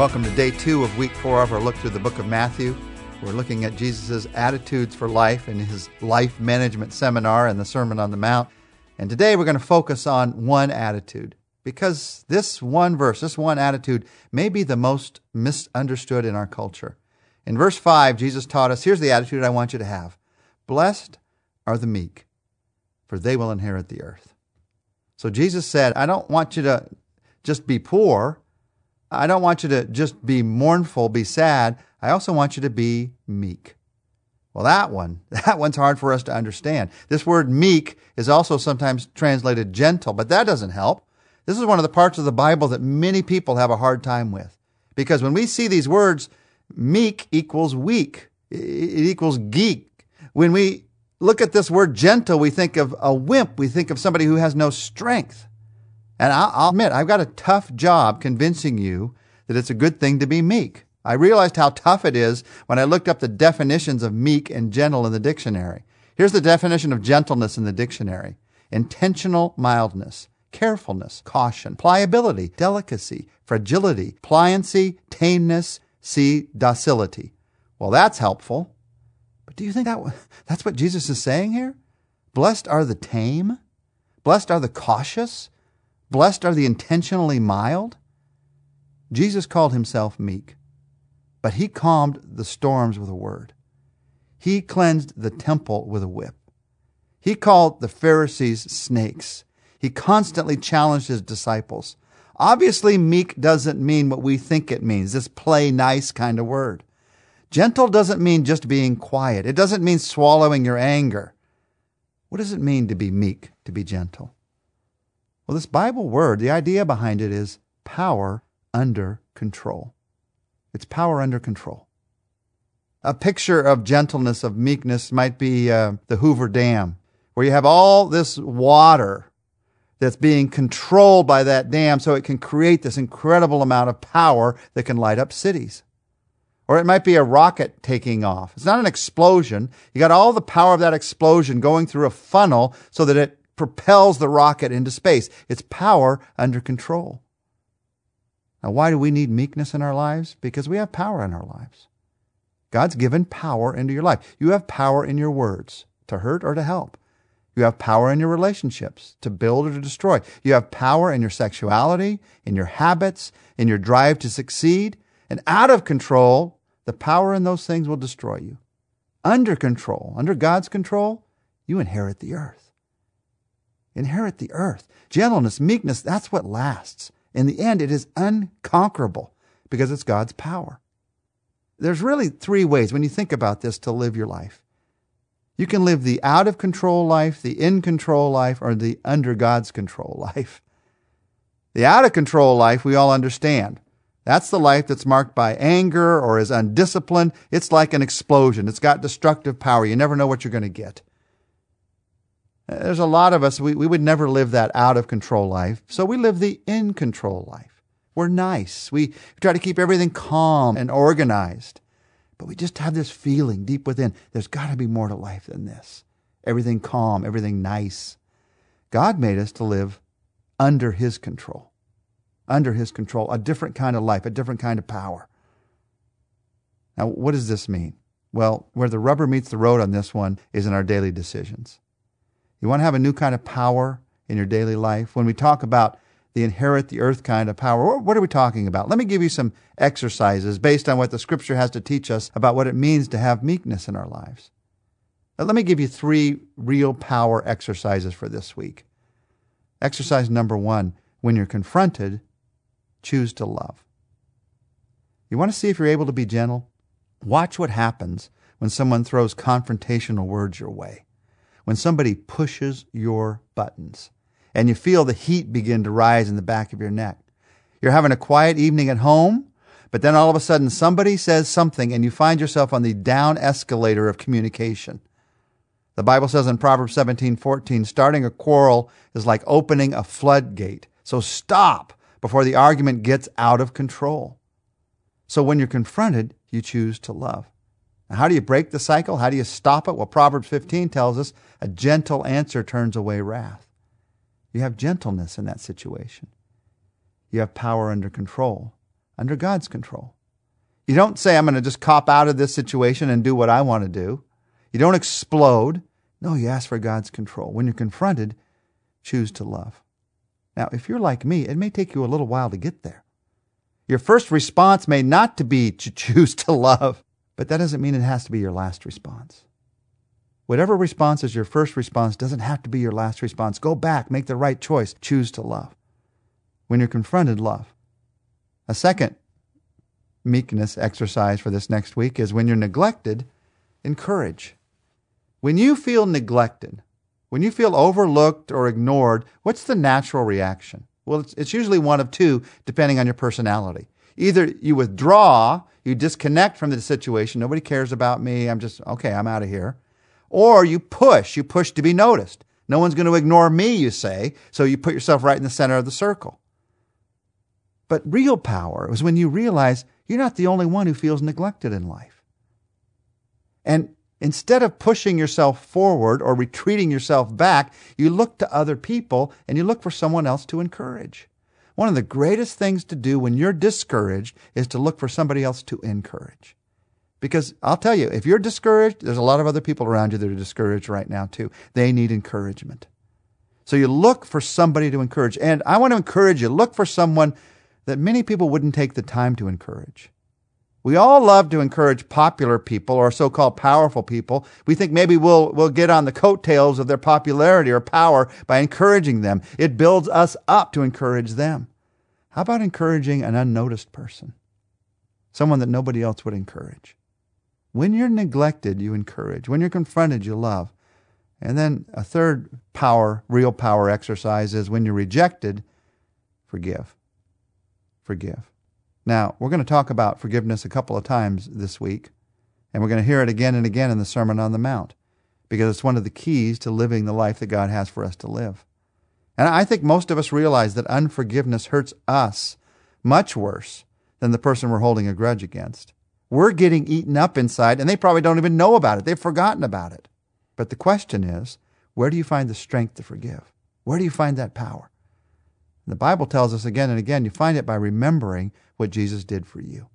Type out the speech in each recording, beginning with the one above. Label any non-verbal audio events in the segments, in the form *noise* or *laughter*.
Welcome to day two of week four of our look through the book of Matthew. We're looking at Jesus' attitudes for life in his life management seminar and the Sermon on the Mount. And today we're going to focus on one attitude because this one verse, this one attitude may be the most misunderstood in our culture. In verse 5, Jesus taught us here's the attitude I want you to have Blessed are the meek, for they will inherit the earth. So Jesus said, I don't want you to just be poor. I don't want you to just be mournful, be sad. I also want you to be meek. Well, that one, *laughs* that one's hard for us to understand. This word meek is also sometimes translated gentle, but that doesn't help. This is one of the parts of the Bible that many people have a hard time with. Because when we see these words, meek equals weak, it equals geek. When we look at this word gentle, we think of a wimp, we think of somebody who has no strength. And I'll, admit, I've got a tough job convincing you that it's a good thing to be meek. I realized how tough it is when I looked up the definitions of meek and gentle in the dictionary. Here's the definition of gentleness in the dictionary intentional mildness, carefulness, caution, pliability, delicacy, fragility, pliancy, tameness, see docility. Well, that's helpful. But do you think that *laughs* that's what Jesus is saying here? Blessed are the tame, blessed are the cautious, Blessed are the intentionally mild. Jesus called himself meek, but he calmed the storms with a word. He cleansed the temple with a whip. He called the Pharisees snakes. He constantly challenged his disciples. Obviously, meek doesn't mean what we think it means, this play nice kind of word. Gentle doesn't mean just being quiet. It doesn't mean swallowing your anger. What does it mean to be meek, to be gentle? Well, this Bible word, the idea behind it is power under control. It's power under control. A picture of gentleness, of meekness, might be uh, the Hoover Dam, where you have all this water that's being controlled by that dam so it can create this incredible amount of power that can light up cities. Or it might be a rocket taking off. It's not an explosion. You got all the power of that explosion going through a funnel so that it propels the rocket into space. It's power under control. Now, why do we need meekness in our lives? Because we have power in our lives. God's given power into your life. You have power in your words to hurt or to help. You have power in your relationships to build or to destroy. You have power in your sexuality, in your habits, in your drive to succeed. And out of control, the power in those things will destroy you. Under control, under God's control, you inherit the earth inherit the earth. Gentleness, meekness, that's what lasts. In the end, it is unconquerable because it's God's power. There's really three ways when you think about this to live your life. You can live the out of control life, the in control life, or the under God's control *laughs* life. The out of control life we all understand. That's the life that's marked by anger or is undisciplined. It's like an explosion. It's got destructive power. You never know what you're going to get. There's a lot of us, we, we would never live that out of control life. So we live the in control life. We're nice. We try to keep everything calm and organized. But we just have this feeling deep within there's got to be more to life than this. Everything calm, everything nice. God made us to live under His control, under His control, a different kind of life, a different kind of power. Now, what does this mean? Well, where the rubber meets the road on this one is in our daily decisions. You want to have a new kind of power in your daily life? When we talk about the inherit the earth kind of power, what are we talking about? Let me give you some exercises based on what the scripture has to teach us about what it means to have meekness in our lives. Let me give you three real power exercises for this week. Exercise number one when you're confronted, choose to love. You want to see if you're able to be gentle? Watch what happens when someone throws confrontational words your way when somebody pushes your buttons and you feel the heat begin to rise in the back of your neck. You're having a quiet evening at home, but then all of a sudden somebody says something and you find yourself on the down escalator of communication. The Bible says in Proverbs 17:14, starting a quarrel is like opening a floodgate. So stop before the argument gets out of control. So when you're confronted, you choose to love. Now, how do you break the cycle? How do you stop it? Well, Proverbs 15 tells us a gentle answer turns away wrath. You have gentleness in that situation. You have power under control. under God's control. You don't say, I'm going to just cop out of this situation and do what I want to do. You don't explode. No, you ask for God's control. When you're confronted, choose to love. Now, if you're like me, it may take you a little while to get there. Your first response may not to be to *laughs* choose to love, but that doesn't mean it has to be your last response. Whatever response is your first response doesn't have to be your last response. Go back, make the right choice, choose to love. When you're confronted, love. A second meekness exercise for this next week is when you're neglected, encourage. When you feel neglected, when you feel overlooked or ignored, what's the natural reaction? Well, it's, it's usually one of two, depending on your personality. Either you withdraw, you disconnect from the situation, nobody cares about me, I'm just, okay, I'm out of here. Or you push, you push to be noticed. No one's going to ignore me, you say, so you put yourself right in the center of the circle. But real power is when you realize you're not the only one who feels neglected in life. And Instead of pushing yourself forward or retreating yourself back, you look to other people and you look for someone else to encourage. One of the greatest things to do when you're discouraged is to look for somebody else to encourage. Because I'll tell you, if you're discouraged, there's a lot of other people around you that are discouraged right now too. They need encouragement. So you look for somebody to encourage. And I want to encourage you, look for someone that many people wouldn't take the time to encourage. We all love to encourage popular people or so-called powerful people. We think maybe we'll, we'll get on the coattails of their popularity or power by encouraging them. It builds us up to encourage them. How about encouraging an unnoticed person? Someone that nobody else would encourage. When you're neglected, you encourage. When you're confronted, you love. And then a third power, real power exercise is when you're rejected, forgive. Forgive. Now, we're going to talk about forgiveness a couple of times this week, and we're going to hear it again and again in the Sermon on the Mount because it's one of the keys to living the life that God has for us to live. And I think most of us realize that unforgiveness hurts us much worse than the person we're holding a grudge against. We're getting eaten up inside, and they probably don't even know about it. They've forgotten about it. But the question is, where do you find the strength to forgive? Where do you find that power? The Bible tells us again and again you find it by remembering what Jesus did for you,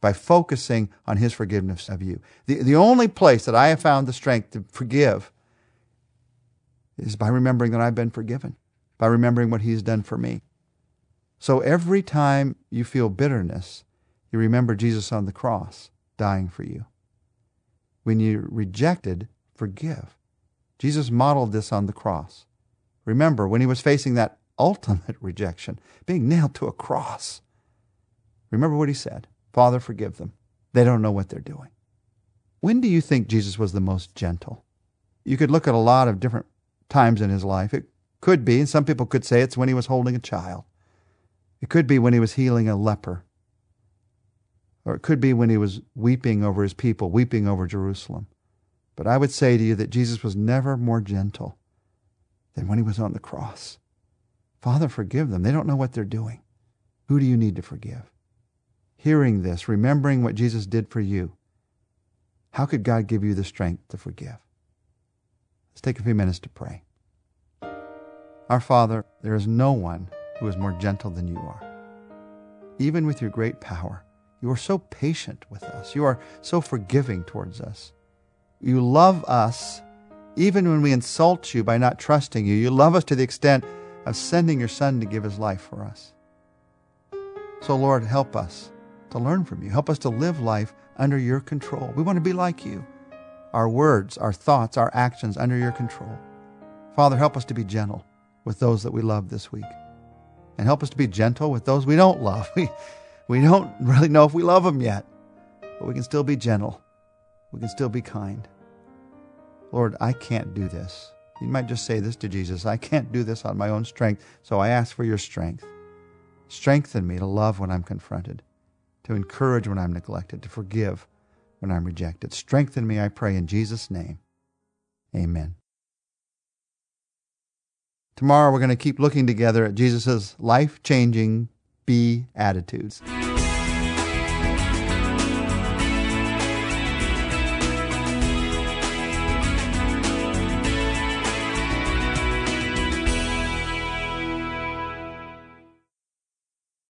by focusing on his forgiveness of you. The, the only place that I have found the strength to forgive is by remembering that I've been forgiven, by remembering what he's done for me. So every time you feel bitterness, you remember Jesus on the cross dying for you. When you're rejected, forgive. Jesus modeled this on the cross. Remember, when he was facing that ultimate rejection, being nailed to a cross. Remember what he said Father, forgive them. They don't know what they're doing. When do you think Jesus was the most gentle? You could look at a lot of different times in his life. It could be, and some people could say it's when he was holding a child. It could be when he was healing a leper. Or it could be when he was weeping over his people, weeping over Jerusalem. But I would say to you that Jesus was never more gentle than when he was on the cross. Father, forgive them. They don't know what they're doing. Who do you need to forgive? Hearing this, remembering what Jesus did for you, how could God give you the strength to forgive? Let's take a few minutes to pray. Our Father, there is no one who is more gentle than you are. Even with your great power, you are so patient with us. You are so forgiving towards us. You love us even when we insult you by not trusting you. You love us to the extent of sending your Son to give his life for us. So, Lord, help us to learn from you. Help us to live life under your control. We want to be like you. Our words, our thoughts, our actions under your control. Father, help us to be gentle with those that we love this week. And help us to be gentle with those we don't love. *laughs* We, we don't really know if we love them yet, but we can still be gentle. We can still be kind. Lord, I can't do this. You might just say this to Jesus I can't do this on my own strength, so I ask for your strength. Strengthen me to love when I'm confronted, to encourage when I'm neglected, to forgive when I'm rejected. Strengthen me, I pray, in Jesus' name. Amen. Tomorrow we're going to keep looking together at Jesus' life changing B attitudes.